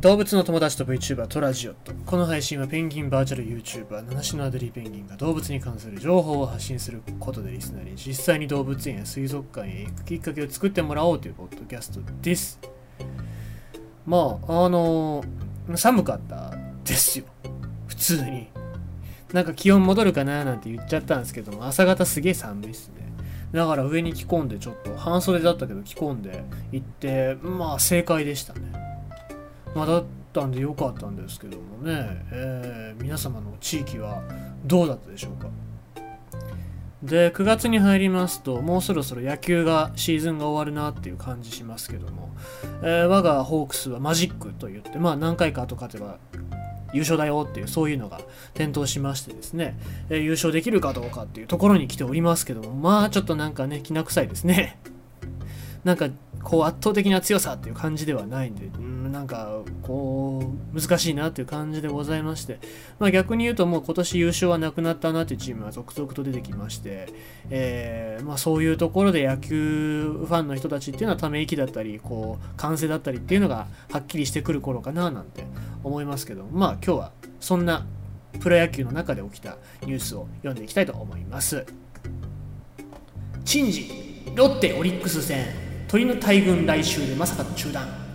動物の友達と VTuber トラジオットこの配信はペンギンバーチャル YouTuber 七種のアデリーペンギンが動物に関する情報を発信することでリスナーに実際に動物園や水族館へ行くきっかけを作ってもらおうというポッドキャストです。まああの寒かったですよ。普通に。なんか気温戻るかななんて言っちゃったんですけども朝方すげえ寒いっすね。だから上に着込んでちょっと半袖だったけど着込んで行ってまあ正解でしたね。まあ、だったんでよかったんですけどもね、えー、皆様の地域はどうだったでしょうか？で9月に入りますともうそろそろ野球がシーズンが終わるなっていう感じしますけども、えー、我がホークスはマジックといってまあ何回か後勝てば優勝だよっていうそういうのが点灯しましてですね、えー、優勝できるかどうかっていうところに来ておりますけども。まあちょっとなんかねきな臭いですね。なんかこう圧倒的な強さっていう感じではないんで、うん、なんかこう難しいなっていう感じでございまして、まあ、逆に言うともう今年優勝はなくなったなっていうチームは続々と出てきまして、えー、まあ、そういうところで野球ファンの人たちっていうのはため息だったりこう歓声だったりっていうのがはっきりしてくる頃かななんて思いますけどまあ今日はそんなプロ野球の中で起きたニュースを読んでいきたいと思います。珍事ロッテオリックス戦鳥の大群来週でまさかの中断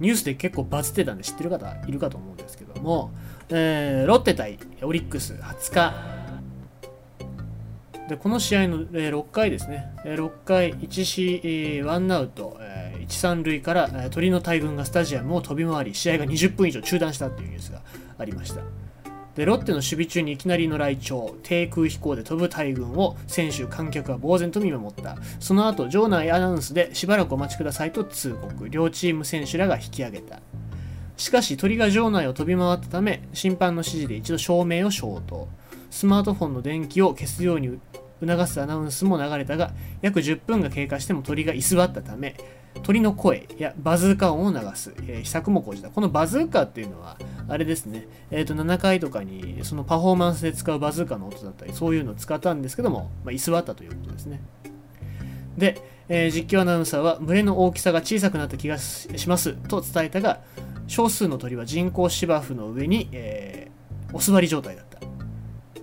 ニュースで結構バズってたんで知ってる方いるかと思うんですけども、えー、ロッテ対オリックス20日でこの試合の、えー、6回ですね、えー、6回1試、えー、1アウト、えー、1、3塁から、えー、鳥の大群がスタジアムを飛び回り試合が20分以上中断したというニュースがありました。でロッテの守備中にいきなりの来庁低空飛行で飛ぶ大群を選手観客は呆然と見守った。その後場内アナウンスでしばらくお待ちくださいと通告。両チーム選手らが引き上げた。しかし鳥が場内を飛び回ったため審判の指示で一度照明を消灯。スマートフォンの電気を消すように促すアナウンスも流れたが約10分が経過しても鳥が居座ったため鳥の声やバズーカ音を流す、えー、秘策も講じた。このバズーカっていうのはあれですね、えー、と7回とかにそのパフォーマンスで使うバズーカの音だったりそういうのを使ったんですけども、まあ、居座ったということですね。で、えー、実況アナウンサーは群れの大きさが小さくなった気がしますと伝えたが少数の鳥は人工芝生の上に、えー、お座り状態だった。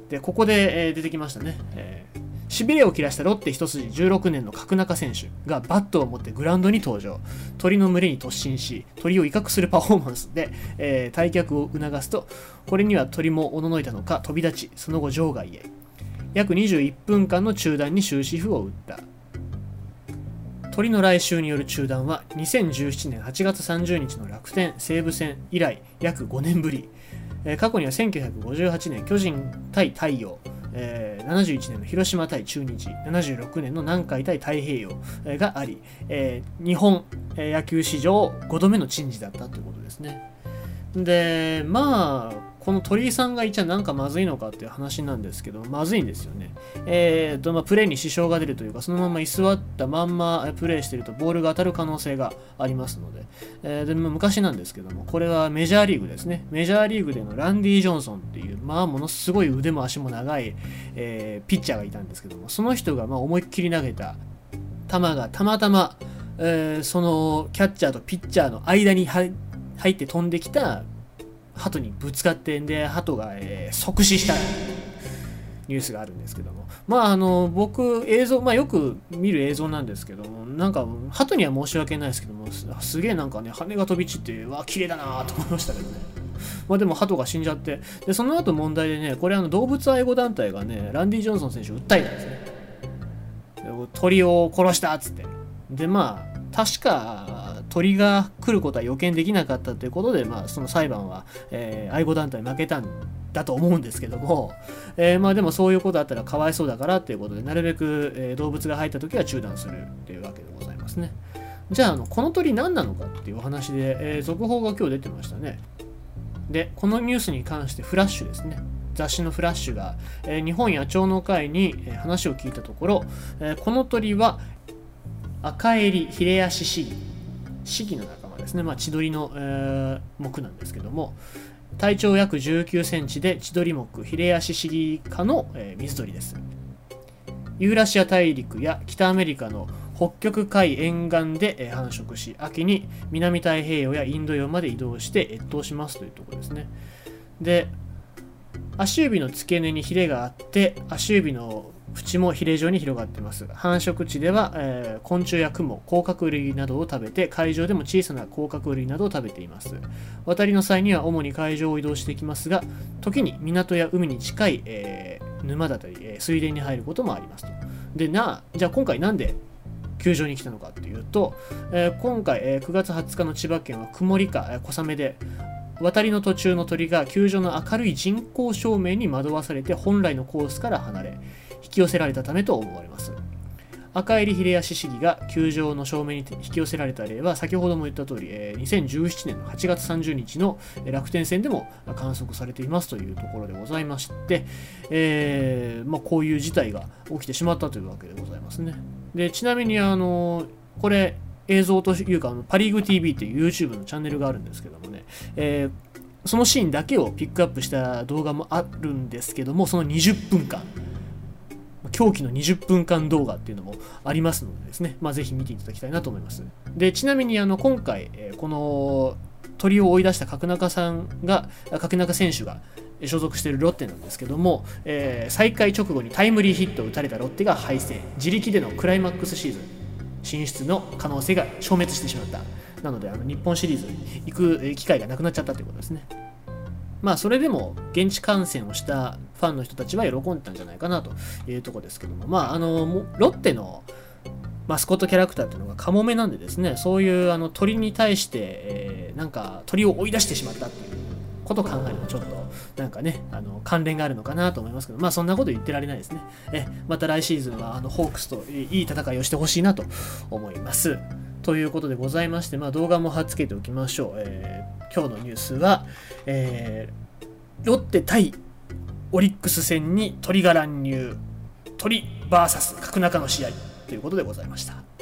でここで、えー、出てきましたね、えーしびれを切らしたロッテ一筋16年の角中選手がバットを持ってグラウンドに登場。鳥の群れに突進し鳥を威嚇するパフォーマンスで、えー、退却を促すとこれには鳥もおののいたのか飛び立ちその後場外へ。約21分間の中断に終止符を打った。鳥の来襲による中断は2017年8月30日の楽天西武戦以来約5年ぶり。過去には1958年巨人対太陽。えー、71年の広島対中日、76年の南海対太平洋、があり、えー、日本、野球史上5度目の珍事だったということですね。で、まあ、この鳥居さんが一ゃなんかまずいのかっていう話なんですけど、まずいんですよね。えーと、まあ、プレーに支障が出るというか、そのまま居座ったまんまプレーしてるとボールが当たる可能性がありますので、えー、でも昔なんですけども、これはメジャーリーグですね。メジャーリーグでのランディ・ジョンソンっていう、まあ、ものすごい腕も足も長い、えー、ピッチャーがいたんですけども、その人がまあ思いっきり投げた球がたまたま、えー、そのキャッチャーとピッチャーの間に入って飛んできた鳩にぶつかってんで鳩が、えー、即死したニュースがあるんですけども。まああの僕映像まあよく見る映像なんですけどもなんか鳩には申し訳ないですけどもすげえなんかね羽が飛び散ってわ綺麗だなと思いましたけどね。まあでも鳩が死んじゃって。でその後問題でねこれあの動物愛護団体がねランディ・ジョンソン選手を訴えたんですね。鳥を殺したっつって。でまあ確か鳥が来ることは予見できなかったということで、まあ、その裁判は、えー、愛護団体負けたんだと思うんですけども、えー、まあでもそういうことあったらかわいそうだからっていうことでなるべく、えー、動物が入った時は中断するっていうわけでございますね。じゃああのこの鳥何なのかっていうお話で、えー、続報が今日出てましたね。でこのニュースに関してフラッシュですね。雑誌のフラッシュが、えー、日本野鳥の会に、えー、話を聞いたところ、えー、この鳥は赤襟ヒレアシシギシギの仲間ですね、まあ、千鳥の、えー、目なんですけども体長約19センチで千鳥目ヒレアシシギ科の、えー、水鳥です。ユーラシア大陸や北アメリカの北極海沿岸で繁殖し秋に南太平洋やインド洋まで移動して越冬しますというところですね。で足指の付け根にヒレがあって足指の縁もヒレ状に広がっています。繁殖地では、えー、昆虫や雲甲殻類などを食べて海上でも小さな甲殻類などを食べています。渡りの際には主に海上を移動してきますが時に港や海に近い、えー、沼だったり、えー、水田に入ることもありますと。でなじゃあ今回なんで球場に来たのかっていうと、えー、今回、えー、9月20日の千葉県は曇りか、えー、小雨で渡りの途中の鳥が球場の明るい人工照明に惑わされて本来のコースから離れ引き寄せられたためと思われます赤入ヒレアシシギが球場の照明に引き寄せられた例は先ほども言った通り、え、2017年の8月30日の楽天戦でも観測されていますというところでございまして、えーまあ、こういう事態が起きてしまったというわけでございますね。でちなみにあのこれ映像というかパリーグ TV っていう YouTube のチャンネルがあるんですけどもね、えー、そのシーンだけをピックアップした動画もあるんですけどもその20分間。狂気の20分間動画っていうのもありますのでですね、まあ、ぜひ見ていただきたいなと思います。で、ちなみにあの今回、この鳥を追い出した角中さんが、角中選手が所属しているロッテなんですけども、えー、再開直後にタイムリーヒットを打たれたロッテが敗戦、自力でのクライマックスシーズン。進出の可能性が消滅してしまった。なので、あの日本シリーズに行く機会がなくなっちゃったということですね。まあそれでも現地観戦をしたファンの人たちは喜んでたんじゃないかなというところですけども、まああの、ロッテのマスコットキャラクターっていうのがカモメなんでですね、そういうあの鳥に対して、えー、なんか鳥を追い出してしまったっていうこと考えるとちょっとなんかね、あの関連があるのかなと思いますけど、まあそんなこと言ってられないですね。えまた来シーズンはあのホークスといい戦いをしてほしいなと思います。ということでございまして、まあ、動画も貼っつけておきましょう。えー、今日のニュースは、えー、ロッテ対オリックス戦に鳥が乱入、鳥 VS 角中の試合ということでございました。